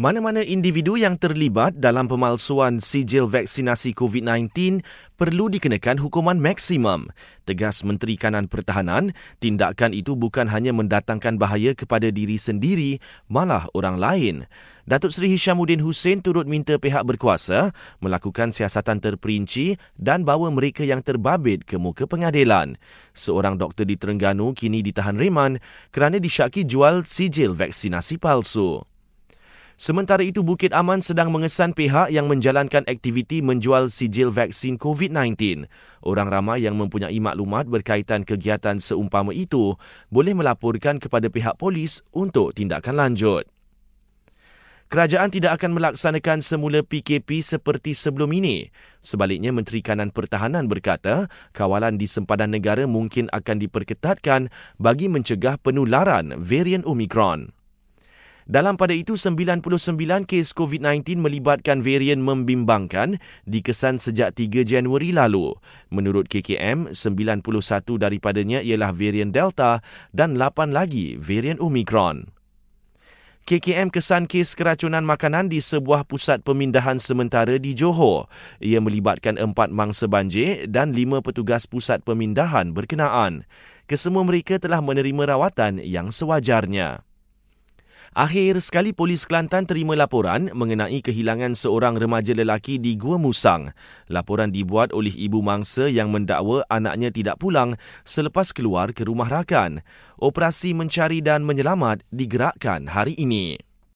Mana-mana individu yang terlibat dalam pemalsuan sijil vaksinasi COVID-19 perlu dikenakan hukuman maksimum. Tegas Menteri Kanan Pertahanan, tindakan itu bukan hanya mendatangkan bahaya kepada diri sendiri, malah orang lain. Datuk Seri Hishamuddin Hussein turut minta pihak berkuasa melakukan siasatan terperinci dan bawa mereka yang terbabit ke muka pengadilan. Seorang doktor di Terengganu kini ditahan reman kerana disyaki jual sijil vaksinasi palsu. Sementara itu, Bukit Aman sedang mengesan pihak yang menjalankan aktiviti menjual sijil vaksin COVID-19. Orang ramai yang mempunyai maklumat berkaitan kegiatan seumpama itu boleh melaporkan kepada pihak polis untuk tindakan lanjut. Kerajaan tidak akan melaksanakan semula PKP seperti sebelum ini. Sebaliknya, Menteri Kanan Pertahanan berkata kawalan di sempadan negara mungkin akan diperketatkan bagi mencegah penularan varian Omicron. Dalam pada itu, 99 kes COVID-19 melibatkan varian membimbangkan dikesan sejak 3 Januari lalu. Menurut KKM, 91 daripadanya ialah varian Delta dan 8 lagi varian Omicron. KKM kesan kes keracunan makanan di sebuah pusat pemindahan sementara di Johor. Ia melibatkan empat mangsa banjir dan lima petugas pusat pemindahan berkenaan. Kesemua mereka telah menerima rawatan yang sewajarnya. Akhir sekali polis Kelantan terima laporan mengenai kehilangan seorang remaja lelaki di Gua Musang. Laporan dibuat oleh ibu mangsa yang mendakwa anaknya tidak pulang selepas keluar ke rumah rakan. Operasi mencari dan menyelamat digerakkan hari ini.